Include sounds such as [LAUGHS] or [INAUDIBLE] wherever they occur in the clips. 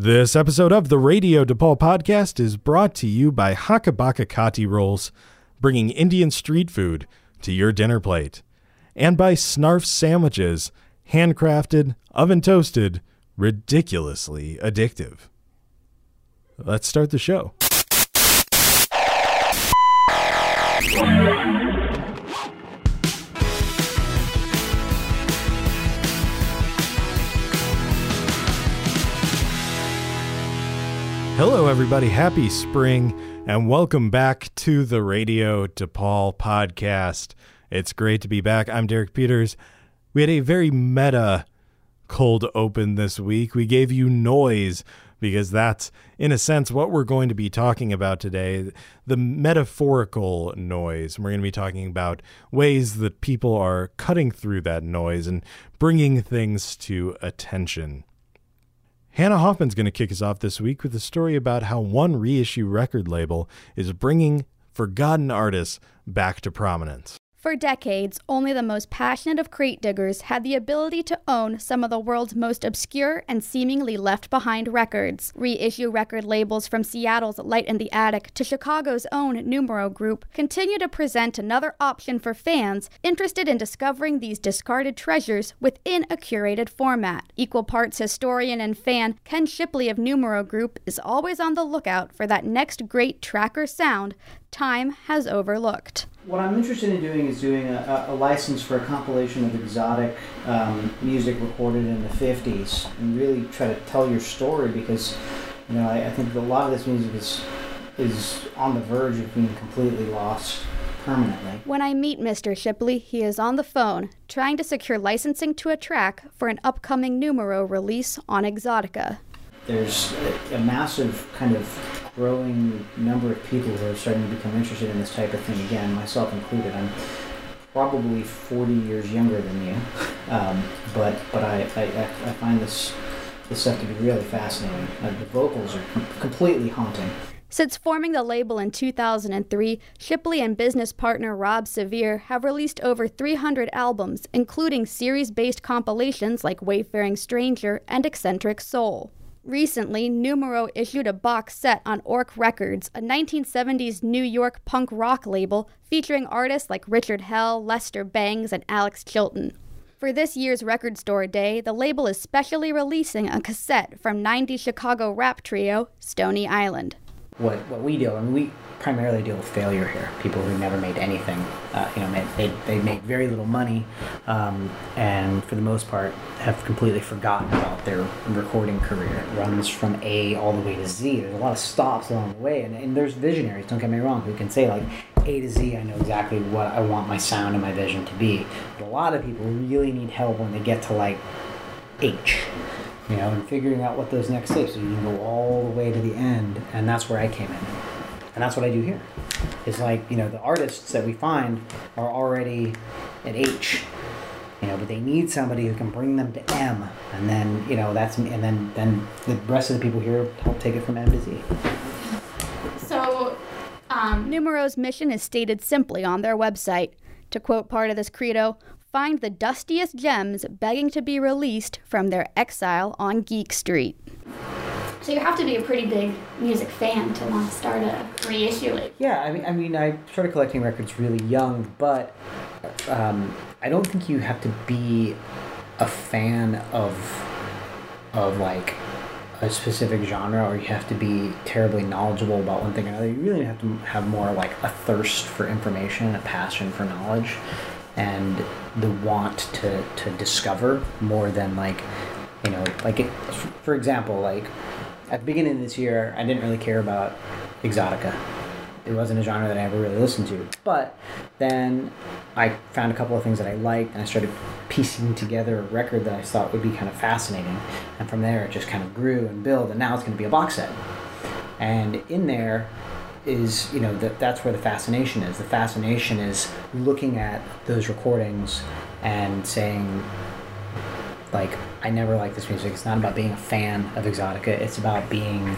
This episode of the Radio DePaul podcast is brought to you by Hakabaka Kati Rolls, bringing Indian street food to your dinner plate, and by Snarf Sandwiches, handcrafted, oven toasted, ridiculously addictive. Let's start the show. Hello, everybody. Happy spring, and welcome back to the Radio DePaul podcast. It's great to be back. I'm Derek Peters. We had a very meta cold open this week. We gave you noise because that's, in a sense, what we're going to be talking about today the metaphorical noise. We're going to be talking about ways that people are cutting through that noise and bringing things to attention. Hannah Hoffman's going to kick us off this week with a story about how one reissue record label is bringing forgotten artists back to prominence. For decades, only the most passionate of crate diggers had the ability to own some of the world's most obscure and seemingly left behind records. Reissue record labels from Seattle's Light in the Attic to Chicago's own Numero Group continue to present another option for fans interested in discovering these discarded treasures within a curated format. Equal parts historian and fan, Ken Shipley of Numero Group is always on the lookout for that next great tracker sound time has overlooked. What I'm interested in doing is doing a, a license for a compilation of exotic um, music recorded in the 50s and really try to tell your story because, you know, I, I think a lot of this music is, is on the verge of being completely lost permanently. When I meet Mr. Shipley, he is on the phone, trying to secure licensing to a track for an upcoming Numero release on Exotica. There's a, a massive kind of growing number of people who are starting to become interested in this type of thing again, myself included. I'm probably 40 years younger than you, um, but but I, I, I find this this stuff to be really fascinating. Uh, the vocals are com- completely haunting. Since forming the label in 2003, Shipley and business partner Rob Sevier have released over 300 albums, including series based compilations like Wayfaring Stranger and Eccentric Soul. Recently, Numero issued a box set on Ork Records, a 1970s New York punk rock label featuring artists like Richard Hell, Lester Bangs, and Alex Chilton. For this year's Record Store Day, the label is specially releasing a cassette from 90s Chicago rap trio Stony Island. What, what we do, and we primarily deal with failure here. People who never made anything, uh, you know, made, they, they make very little money, um, and for the most part have completely forgotten about their recording career. It runs from A all the way to Z. There's a lot of stops along the way, and, and there's visionaries. Don't get me wrong, who can say like A to Z. I know exactly what I want my sound and my vision to be. But a lot of people really need help when they get to like H you know, and figuring out what those next steps. So you can go all the way to the end, and that's where I came in and that's what I do here. It's like you know the artists that we find are already at H, you know, but they need somebody who can bring them to M, and then you know that's and then then the rest of the people here help take it from M to Z. So, um, Numero's mission is stated simply on their website. To quote part of this credo, find the dustiest gems begging to be released from their exile on Geek Street. So you have to be a pretty big music fan to want to start a reissue it. Yeah, I mean, I mean, I started collecting records really young, but um, I don't think you have to be a fan of of like a specific genre, or you have to be terribly knowledgeable about one thing or another. You really have to have more like a thirst for information, a passion for knowledge, and the want to to discover more than like you know, like it, for example, like at the beginning of this year, I didn't really care about exotica. It wasn't a genre that I ever really listened to. But then I found a couple of things that I liked, and I started piecing together a record that I thought would be kind of fascinating. And from there, it just kind of grew and built, and now it's going to be a box set. And in there is, you know, that that's where the fascination is. The fascination is looking at those recordings and saying, like I never like this music. It's not about being a fan of Exotica. It's about being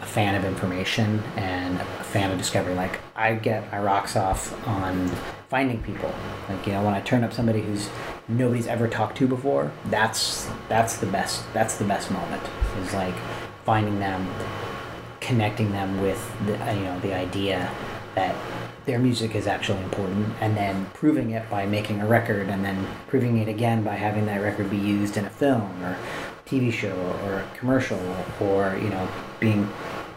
a fan of information and a fan of discovery. Like I get my rocks off on finding people. Like you know, when I turn up somebody who's nobody's ever talked to before, that's that's the best. That's the best moment. Is like finding them, connecting them with the you know the idea that their music is actually important and then proving it by making a record and then proving it again by having that record be used in a film or TV show or a commercial or you know being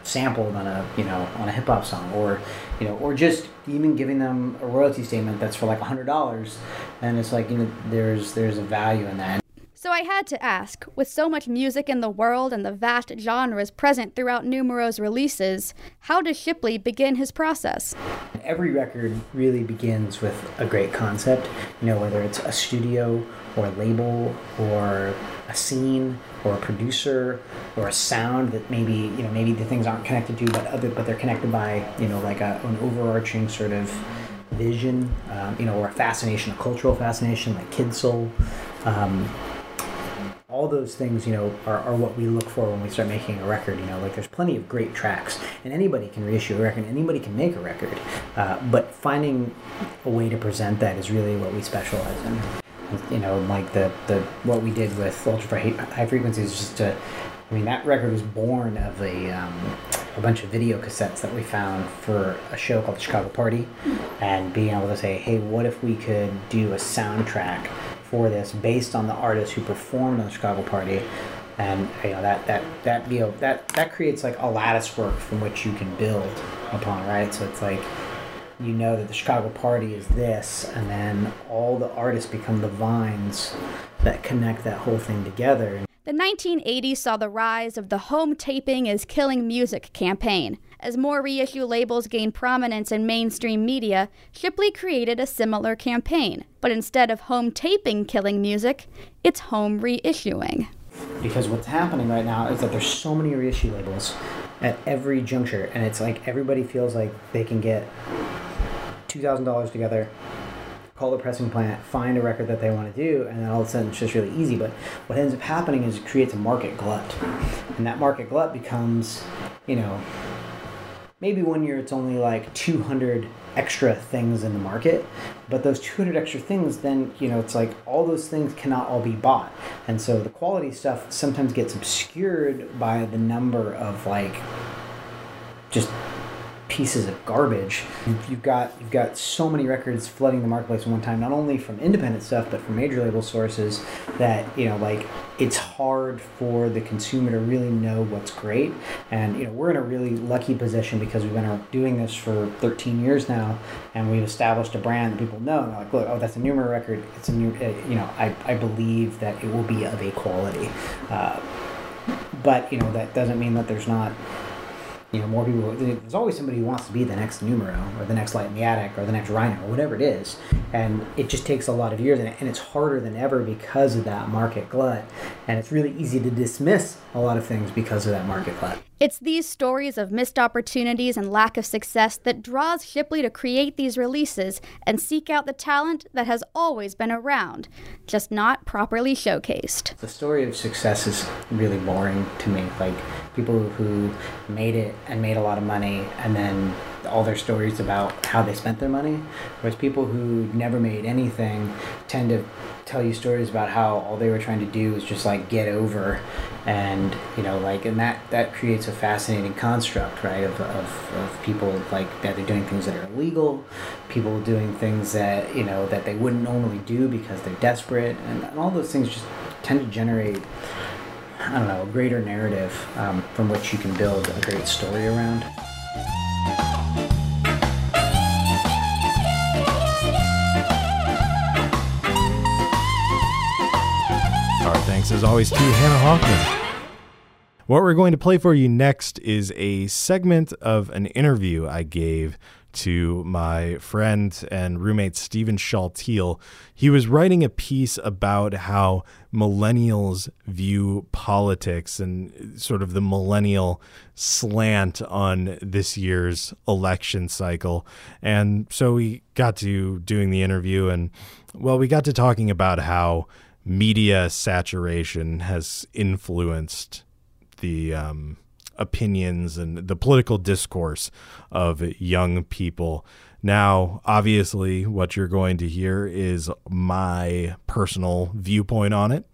sampled on a you know on a hip hop song or you know or just even giving them a royalty statement that's for like a hundred dollars and it's like you know there's there's a value in that so I had to ask, with so much music in the world and the vast genres present throughout Numero's releases, how does Shipley begin his process? Every record really begins with a great concept, you know, whether it's a studio or a label or a scene or a producer or a sound that maybe you know maybe the things aren't connected to but other but they're connected by you know like a, an overarching sort of vision um, you know or a fascination a cultural fascination like kid soul um, all those things you know are, are what we look for when we start making a record you know like there's plenty of great tracks and anybody can reissue a record anybody can make a record uh, but finding a way to present that is really what we specialize in. You know like the, the what we did with ultra high frequencies just to I mean, that record was born of a, um, a bunch of video cassettes that we found for a show called the Chicago Party, and being able to say, hey, what if we could do a soundtrack for this based on the artists who performed on the Chicago Party, and you know that that that you know that that creates like a lattice work from which you can build upon, right? So it's like you know that the Chicago Party is this, and then all the artists become the vines that connect that whole thing together. The 1980s saw the rise of the Home Taping is Killing Music campaign. As more reissue labels gained prominence in mainstream media, Shipley created a similar campaign. But instead of home taping killing music, it's home reissuing. Because what's happening right now is that there's so many reissue labels at every juncture, and it's like everybody feels like they can get $2,000 together call the pressing plant, find a record that they want to do, and then all of a sudden it's just really easy. But what ends up happening is it creates a market glut. And that market glut becomes, you know, maybe one year it's only like 200 extra things in the market but those 200 extra things then you know it's like all those things cannot all be bought. And so the quality stuff sometimes gets obscured by the number of like just pieces of garbage. You've got you've got so many records flooding the marketplace at one time, not only from independent stuff but from major label sources. That you know, like it's hard for the consumer to really know what's great. And you know, we're in a really lucky position because we've been doing this for 13 years now, and we've established a brand that people know. And they're like, look, oh, that's a Numero record. It's a new, uh, you know, I I believe that it will be of a quality. Uh, but you know that doesn't mean that there's not you know, more people. There's always somebody who wants to be the next Numero or the next Light in the Attic or the next Rhino or whatever it is, and it just takes a lot of years, and, and it's harder than ever because of that market glut, and it's really easy to dismiss a lot of things because of that market glut. It's these stories of missed opportunities and lack of success that draws Shipley to create these releases and seek out the talent that has always been around, just not properly showcased. The story of success is really boring to me. Like people who made it and made a lot of money and then all their stories about how they spent their money, whereas people who never made anything tend to tell you stories about how all they were trying to do was just like get over and you know like and that that creates a fascinating construct right of, of, of people like that they're doing things that are illegal people doing things that you know that they wouldn't normally do because they're desperate and, and all those things just tend to generate I don't know, a greater narrative um, from which you can build a great story around. Thanks, as always, to Hannah Hoffman. What we're going to play for you next is a segment of an interview I gave to my friend and roommate Stephen Shaltiel. He was writing a piece about how millennials view politics and sort of the millennial slant on this year's election cycle. And so we got to doing the interview and well, we got to talking about how media saturation has influenced the um, opinions and the political discourse of young people. Now, obviously, what you're going to hear is my personal viewpoint on it.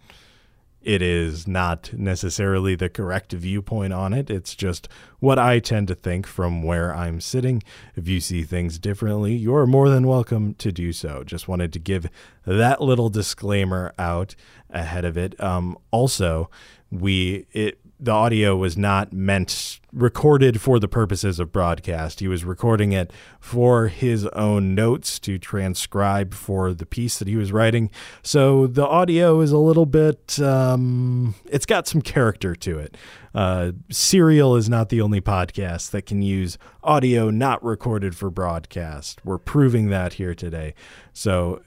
It is not necessarily the correct viewpoint on it. It's just what I tend to think from where I'm sitting. If you see things differently, you're more than welcome to do so. Just wanted to give that little disclaimer out ahead of it. Um, also, we it the audio was not meant recorded for the purposes of broadcast. He was recording it for his own notes to transcribe for the piece that he was writing. So the audio is a little bit, um, it's got some character to it. Uh, Serial is not the only podcast that can use audio not recorded for broadcast. We're proving that here today. So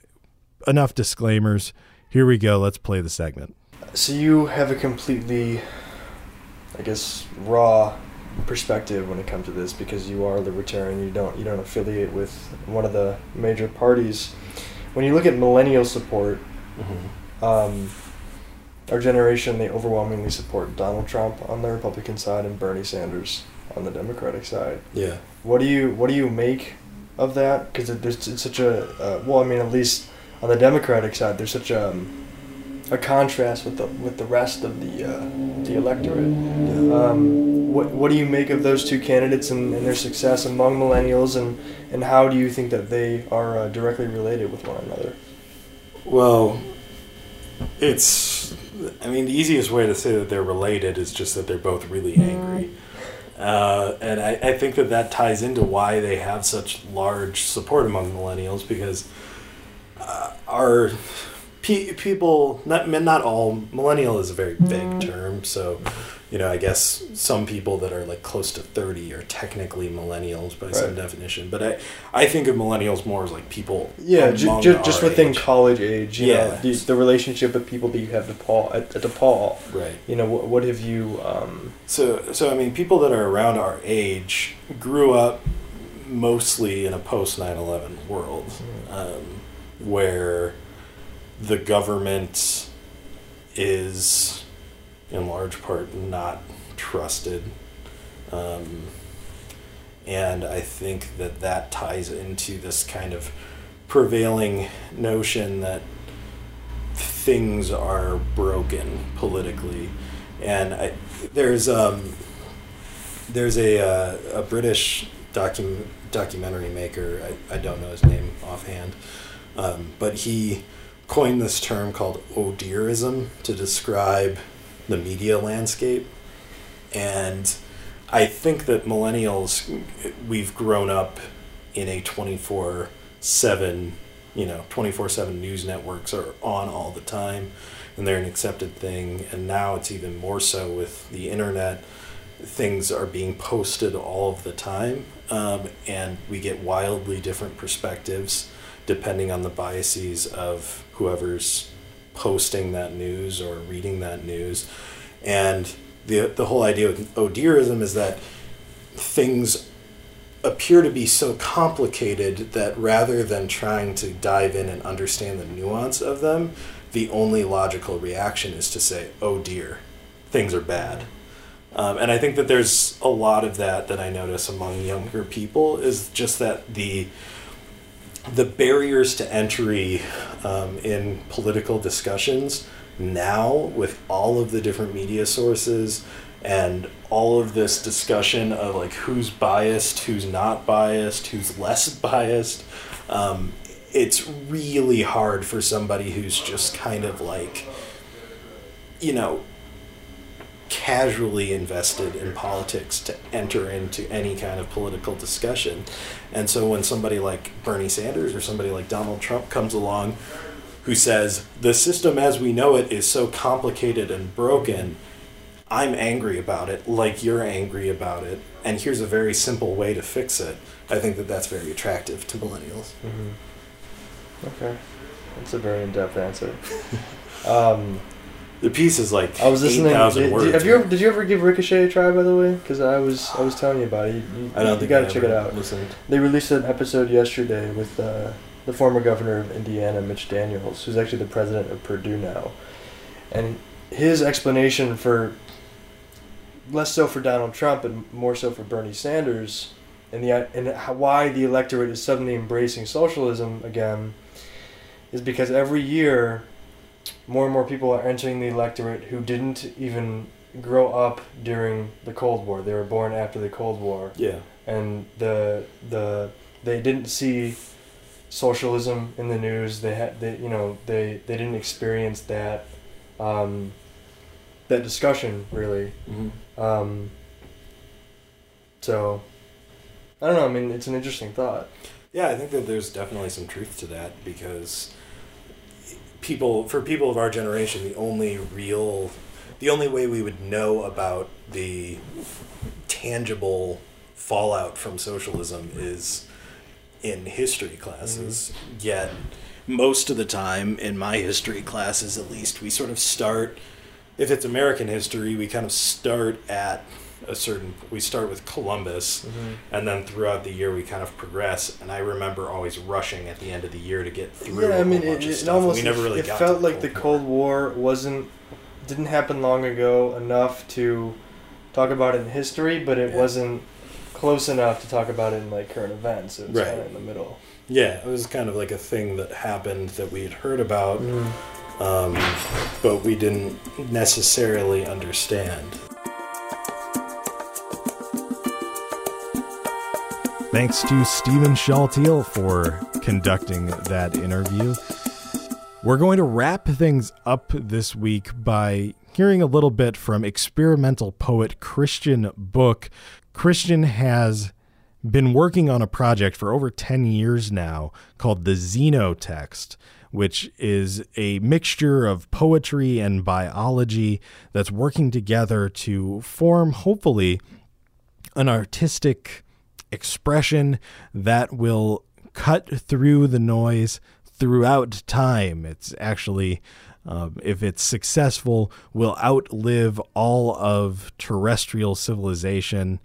enough disclaimers. Here we go. Let's play the segment. So you have a completely, I guess, raw perspective when it comes to this because you are a libertarian. You don't you don't affiliate with one of the major parties. When you look at millennial support, Mm-hmm. um, our generation they overwhelmingly support Donald Trump on the Republican side and Bernie Sanders on the Democratic side. Yeah. What do you what do you make of that? Because it, there's it's such a uh, well, I mean, at least on the Democratic side, there's such a um, a contrast with the with the rest of the uh, the electorate. Um, what what do you make of those two candidates and, and their success among millennials, and and how do you think that they are uh, directly related with one another? Well, it's. I mean, the easiest way to say that they're related is just that they're both really angry. Uh, and I, I think that that ties into why they have such large support among millennials because uh, our pe- people, not, not all, millennial is a very vague term. So, you know, I guess some people that are like close to 30 are technically millennials by some definition. But I, I think of millennials more as like people. Yeah, among ju- just within age. college age. You know, Yeah. the, the relationship with people that you have DePaul at, at DePaul. Right. You know, what, what have you? Um, So, so I mean, people that are around our age grew up mostly in a post 9/11 world, um, where the government is, in large part, not trusted, um, and I think that that ties into this kind of prevailing notion that things are broken politically, and I, there's um, there's a uh, a British docu- documentary maker. I, I don't know his name offhand, um, but he coined this term called Odierism to describe the media landscape, and I think that millennials we've grown up in a twenty four seven you know 24 7 news networks are on all the time and they're an accepted thing. And now it's even more so with the internet. Things are being posted all of the time um, and we get wildly different perspectives depending on the biases of whoever's posting that news or reading that news and the, the whole idea of odierism is that things appear to be so complicated that rather than trying to dive in and understand the nuance of them, the only logical reaction is to say, oh dear, things are bad. Um, and I think that there's a lot of that that I notice among younger people is just that the the barriers to entry um, in political discussions now with all of the different media sources and all of this discussion of like who's biased, who's not biased, who's less [LAUGHS] biased. Um, it's really hard for somebody who's just kind of like, you know, casually invested in politics to enter into any kind of political discussion. And so when somebody like Bernie Sanders or somebody like Donald Trump comes along who says the system as we know it is so complicated and broken, I'm angry about it like you're angry about it, and here's a very simple way to fix it. I think that that's very attractive to millennials. okay, that's a very in-depth answer. [LAUGHS] um, The piece is like I was listening. 8,000 Did, words. have you ever, did you ever give Ricochet a try, by the way? Because I was I was telling you about it. You, you, I don't you gotta I check it out. Listened. They released an episode yesterday with uh, the former governor of Indiana, Mitch Daniels, who's actually the president of Purdue now, and his explanation for less so for Donald Trump and more so for Bernie Sanders, and the and how, why the electorate is suddenly embracing socialism again, is because every year more and more people are entering the electorate who didn't even grow up during the Cold War. They were born after the Cold War, Yeah. and the the they didn't see socialism in the news. They had they you know they they didn't experience that um, that discussion really. Mm-hmm. Um, so I don't know. I mean, it's an interesting thought. Yeah, I think that there's definitely some truth to that because people, for people of our generation, the only real, the only way we would know about the tangible fallout from socialism is in history classes. Mm-hmm. Yet, most of the time, in my history classes at least, we sort of start, if it's American history, we kind of start at a certain, we start with Columbus and then throughout the year we kind of progress and i remember always rushing at the end of the year to get through Yeah, I mean, it, it almost we never really it felt like the Cold War wasn't didn't happen long ago enough to talk about it in history, but it Yeah. wasn't close enough to talk about it in like current events. It was Right. kind of in the middle. yeah it was kind of like a thing that happened that we had heard about Mm-hmm. um, but we didn't necessarily understand Thanks to Stephen Shaltiel for conducting that interview. We're going to wrap things up this week by hearing a little bit from experimental poet Christian Bök. Christian has been working on a project for over 10 years now called the Xenotext, which is a mixture of poetry and biology that's working together to form, hopefully, an artistic expression that will cut through the noise throughout time. It's actually, um, if it's successful, will outlive all of terrestrial civilization.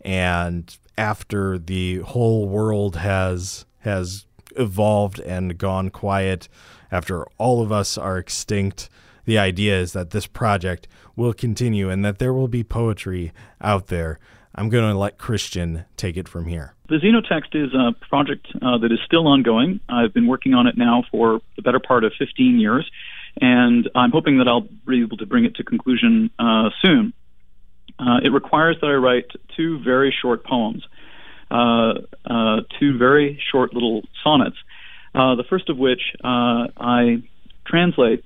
And after the whole world has has evolved and gone quiet, after all of us are extinct, the idea is that this project will continue and that there will be poetry out there. I'm going to let Christian take it from here. The Xenotext is a project uh, that is still ongoing. I've been working on it now for the better part of 15 years, and I'm hoping that I'll be able to bring it to conclusion uh, soon. Uh, it requires that I write two very short poems, uh, uh, two very short little sonnets. Uh, the first of which I translate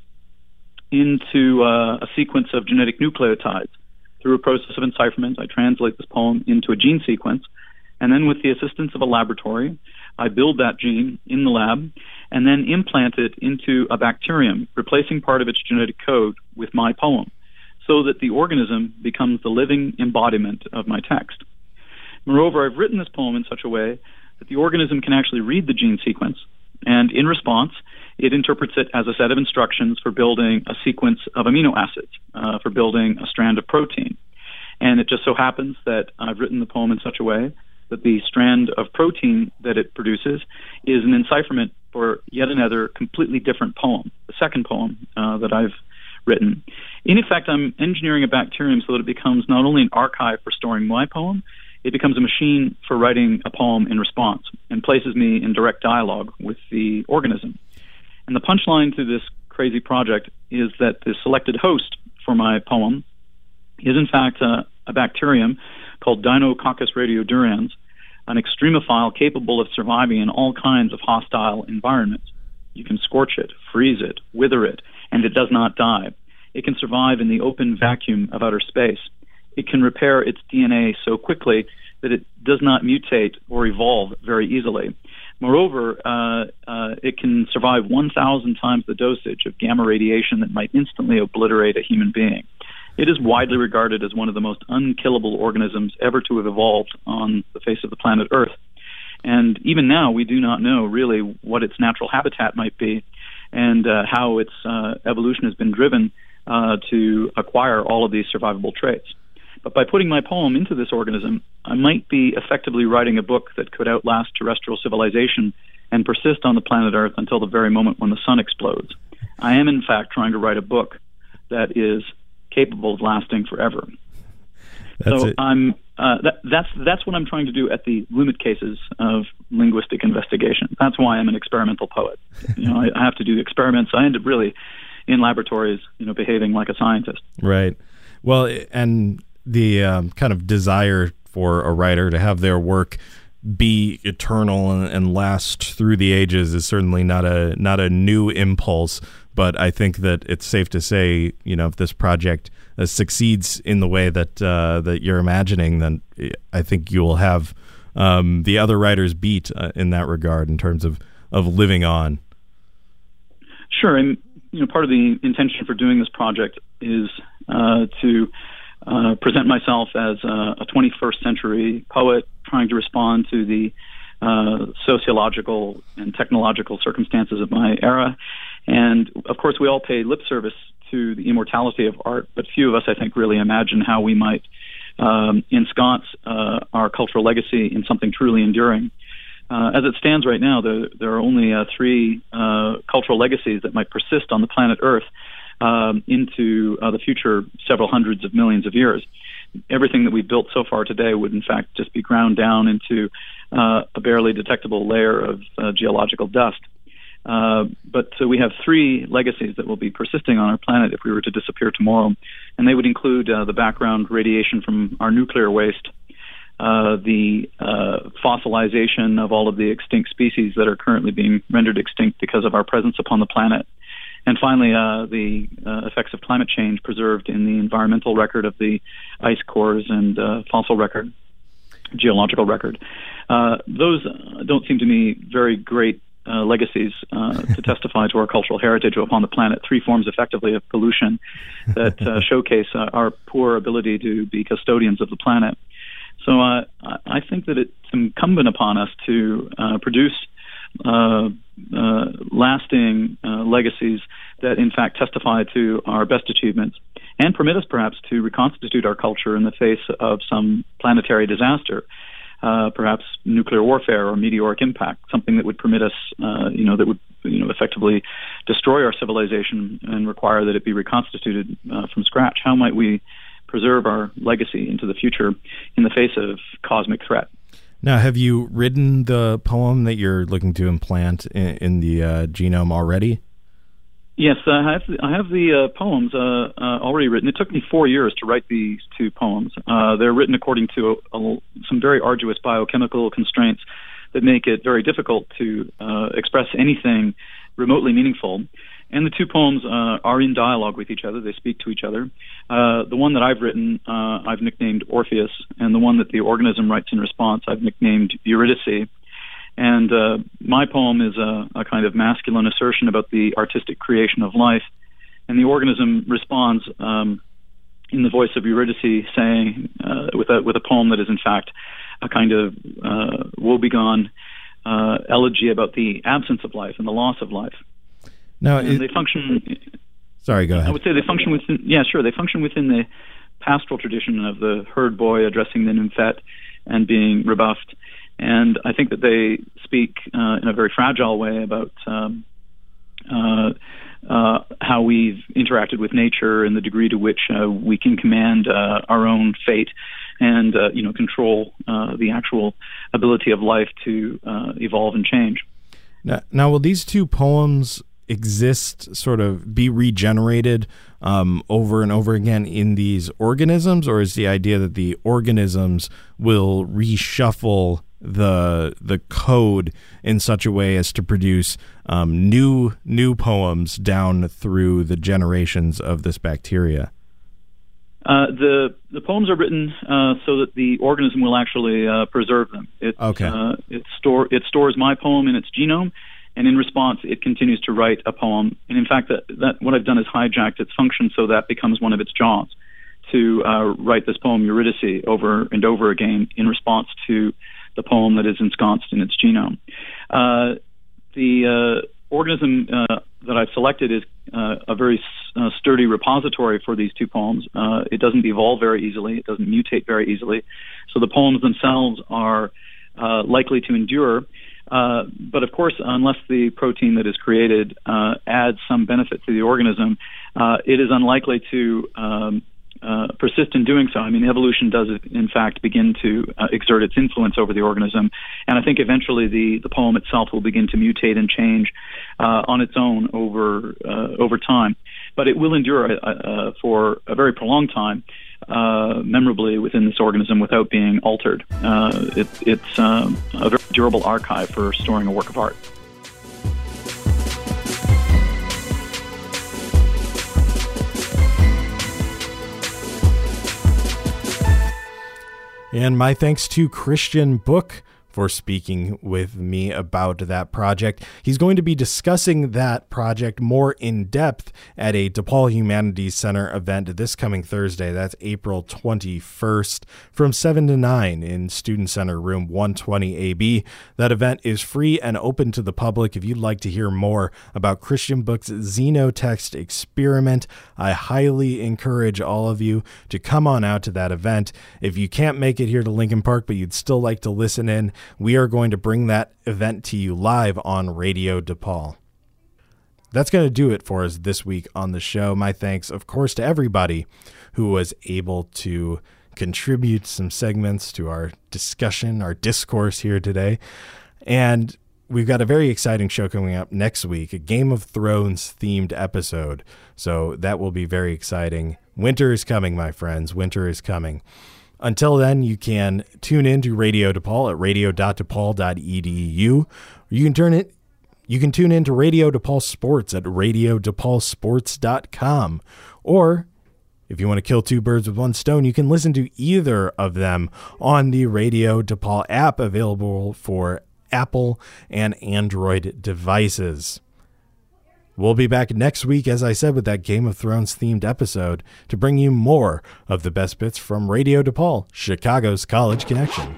into a sequence of genetic nucleotides. Through a process of encipherment, I translate this poem into a gene sequence, and then with the assistance of a laboratory, I build that gene in the lab and then implant it into a bacterium, replacing part of its genetic code with my poem, so that the organism becomes the living embodiment of my text. Moreover, I've written this poem in such a way that the organism can actually read the gene sequence, and in response, it interprets it as a set of instructions for building a sequence of amino acids, uh, for building a strand of protein. And it just so happens that I've written the poem in such a way that the strand of protein that it produces is an encipherment for yet another completely different poem, the second poem uh, that I've written. In effect, I'm engineering a bacterium so that it becomes not only an archive for storing my poem, it becomes a machine for writing a poem in response and places me in direct dialogue with the organism. And the punchline to this crazy project is that the selected host for my poem is, in fact, a, a bacterium called Deinococcus radiodurans, an extremophile capable of surviving in all kinds of hostile environments. You can scorch it, freeze it, wither it, and it does not die. It can survive in the open vacuum of outer space. It can repair its DNA so quickly that it does not mutate or evolve very easily. Moreover, uh, uh, it can survive 1,000 times the dosage of gamma radiation that might instantly obliterate a human being. It is widely regarded as one of the most unkillable organisms ever to have evolved on the face of the planet Earth. And even now, we do not know really what its natural habitat might be and uh, how its uh, evolution has been driven uh, to acquire all of these survivable traits. But by putting my poem into this organism, I might be effectively writing a book that could outlast terrestrial civilization and persist on the planet Earth until the very moment when the sun explodes. I am, in fact, trying to write a book that is capable of lasting forever. That's so it. I'm uh, that, that's that's what I'm trying to do at the limit cases of linguistic investigation. That's why I'm an experimental poet. You know, I, I have to do experiments. I end up really in laboratories, you know, behaving like a scientist. Right. Well, and the um, kind of desire for a writer to have their work be eternal and, and, last through the ages is certainly not a not a new impulse. But I think that it's safe to say, you know, if this project uh, succeeds in the way that uh, that you're imagining, then I think you will have um, the other writers beat uh, in that regard in terms of of living on. Sure, and you know, part of the intention for doing this project is uh, to uh, present myself as a, a, 21st century poet trying to respond to the uh, sociological and technological circumstances of my era. And of course, we all pay lip service to the immortality of art, but few of us, I think, really imagine how we might um, ensconce uh, our cultural legacy in something truly enduring. Uh, as it stands right now, there, there are only uh, three uh, cultural legacies that might persist on the planet Earth um, into uh, the future several hundreds of millions of years. Everything that we've built so far today would, in fact, just be ground down into uh, a barely detectable layer of uh, geological dust. Uh, but so we have three legacies that will be persisting on our planet if we were to disappear tomorrow, and they would include uh, the background radiation from our nuclear waste, uh, the uh, fossilization of all of the extinct species that are currently being rendered extinct because of our presence upon the planet, and finally, uh, the uh, effects of climate change preserved in the environmental record of the ice cores and uh, fossil record, geological record. Uh, those don't seem to me very great uh, legacies uh, to [LAUGHS] testify to our cultural heritage upon the planet. Three forms, effectively, of pollution that [LAUGHS] showcase our poor ability to be custodians of the planet. So I think that it's incumbent upon us to produce uh, uh, lasting uh, legacies that, in fact, testify to our best achievements and permit us perhaps to reconstitute our culture in the face of some planetary disaster. Uh, perhaps nuclear warfare or meteoric impact, something that would permit us, uh, you know, that would, you know, effectively destroy our civilization and require that it be reconstituted uh, from scratch. How might we preserve our legacy into the future in the face of cosmic threat? Now, have you written the poem that you're looking to implant in, in the uh, genome already? Yes, I have. I have the uh, poems uh, uh, already written. It took me four years to write these two poems. Uh, they're written according to a, a, some very arduous biochemical constraints that make it very difficult to uh, express anything remotely meaningful. And the two poems uh, are in dialogue with each other. They speak to each other. Uh, the one that I've written, uh, I've nicknamed Orpheus, and the one that the organism writes in response, I've nicknamed Eurydice. And uh, my poem is a, a, kind of masculine assertion about the artistic creation of life. And the organism responds um, in the voice of Eurydice, saying, uh, with, a, with a poem that is, in fact, a kind of uh, woebegone elegy about the absence of life and the loss of life. No, it, they function. Sorry, go ahead. I would say they function within. Yeah, sure. They function within the pastoral tradition of the herd boy addressing the nymphette and being rebuffed. And I think that they speak uh, in a very fragile way about um, uh, uh, how we've interacted with nature and the degree to which uh, we can command uh, our own fate and uh, you know control the actual ability of life to evolve and change. Now, now, will these two poems exist, sort of be regenerated um, over and over again in these organisms, or is the idea that the organisms will reshuffle the the code in such a way as to produce um, new new poems down through the generations of this bacteria? Uh, the the poems are written uh, so that the organism will actually uh, preserve them. It, okay. Uh, it store it stores my poem in its genome, and in response, it continues to write a poem. And in fact, that, that what I've done is hijacked its function so that becomes one of its jobs to uh, write this poem Eurydice over and over again in response to the poem that is ensconced in its genome. Uh, the uh, organism uh, that I've selected is uh, a very uh, sturdy repository for these two poems. it doesn't evolve very easily. It doesn't mutate very easily. So the poems themselves are likely to endure. Uh, but of course, unless the protein that is created uh, adds some benefit to the organism, uh, it is unlikely to um, uh, persist in doing so. I mean, evolution does, in fact, begin to uh, exert its influence over the organism, and I think eventually the, the poem itself will begin to mutate and change on its own over over time. but it will endure for a very prolonged time. Uh, memorably within this organism without being altered. Uh, it, it's um, a very durable archive for storing a work of art. And my thanks to Christian Bök for speaking with me about that project. He's going to be discussing that project more in depth at a DePaul Humanities Center event this coming Thursday. That's April 21st from 7 to 9 in Student Center Room 120AB. That event is free and open to the public. If you'd like to hear more about Christian Bök's Xenotext experiment, I highly encourage all of you to come on out to that event. If you can't make it here to Lincoln Park, but you'd still like to listen in, we are going to bring that event to you live on Radio DePaul. That's going to do it for us this week on the show. My thanks, of course, to everybody who was able to contribute some segments to our discussion, our discourse here today. And we've got a very exciting show coming up next week, a Game of Thrones themed episode. So that will be very exciting. Winter is coming, my friends. Winter is coming. Until then, you can tune in to Radio DePaul at radio.depaul.edu. You can turn it you can tune in to Radio DePaul Sports at radiodepaulsports.com. Or if you want to kill two birds with one stone, you can listen to either of them on the Radio DePaul app available for Apple and Android devices. We'll be back next week, as I said, with that Game of Thrones themed episode to bring you more of the best bits from Radio DePaul, Chicago's College Connection.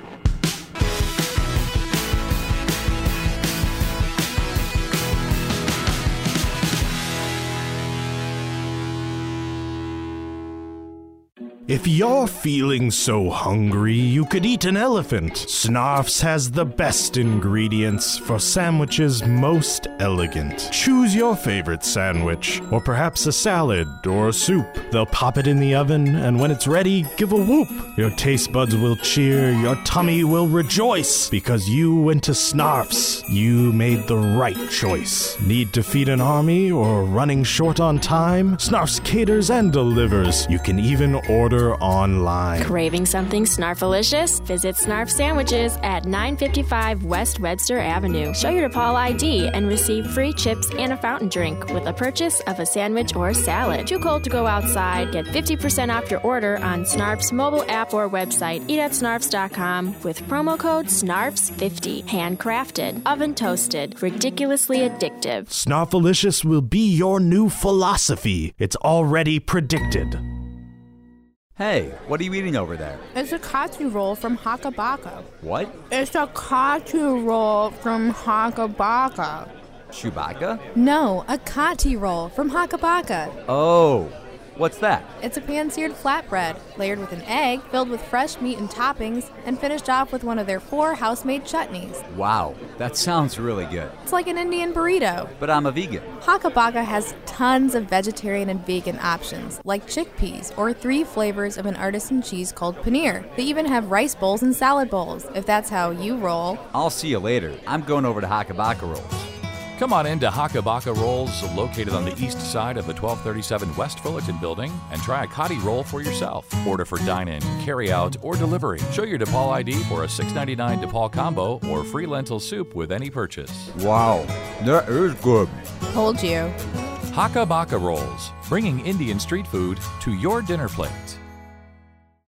If you're feeling so hungry you could eat an elephant, Snarfs has the best ingredients for sandwiches most elegant. Choose your favorite sandwich, or perhaps a salad or a soup. They'll pop it in the oven, and when it's ready, give a whoop. Your taste buds will cheer, your tummy will rejoice, because you went to Snarfs. You made the right choice. Need to feed an army or running short on time? Snarfs caters and delivers. You can even order online. Craving something snarfalicious? Visit Snarf Sandwiches at 955 West Webster Avenue. Show your DePaul ID and receive free chips and a fountain drink with a purchase of a sandwich or salad. Too cold to go outside? Get 50% off your order on Snarf's mobile app or website. Eat at snarfs.com with promo code SNARFS50. Handcrafted, oven toasted, ridiculously addictive. Snarfalicious will be your new philosophy. It's already predicted. Hey, what are you eating over there? It's a katsu roll from Hakabaka. What? It's a katsu roll from Hakabaka. Chewbacca? No, a katsu roll from Hakabaka. Oh, what's that? It's a pan-seared flatbread, layered with an egg, filled with fresh meat and toppings, and finished off with one of their four house-made chutneys. Wow, that sounds really good. It's like an Indian burrito. But I'm a vegan. Hakabaka has tons of vegetarian and vegan options, like chickpeas or three flavors of an artisan cheese called paneer. They even have rice bowls and salad bowls, if that's how you roll. I'll see you later. I'm going over to Hakabaka Rolls. Come on into Hakabaka Rolls, located on the east side of the 1237 West Fullerton building, and try a Kati roll for yourself. Order for dine in, carry out, or delivery. Show your DePaul ID for a $6.99 DePaul combo or free lentil soup with any purchase. Wow, that is good. Told you. Hakabaka Rolls, bringing Indian street food to your dinner plate.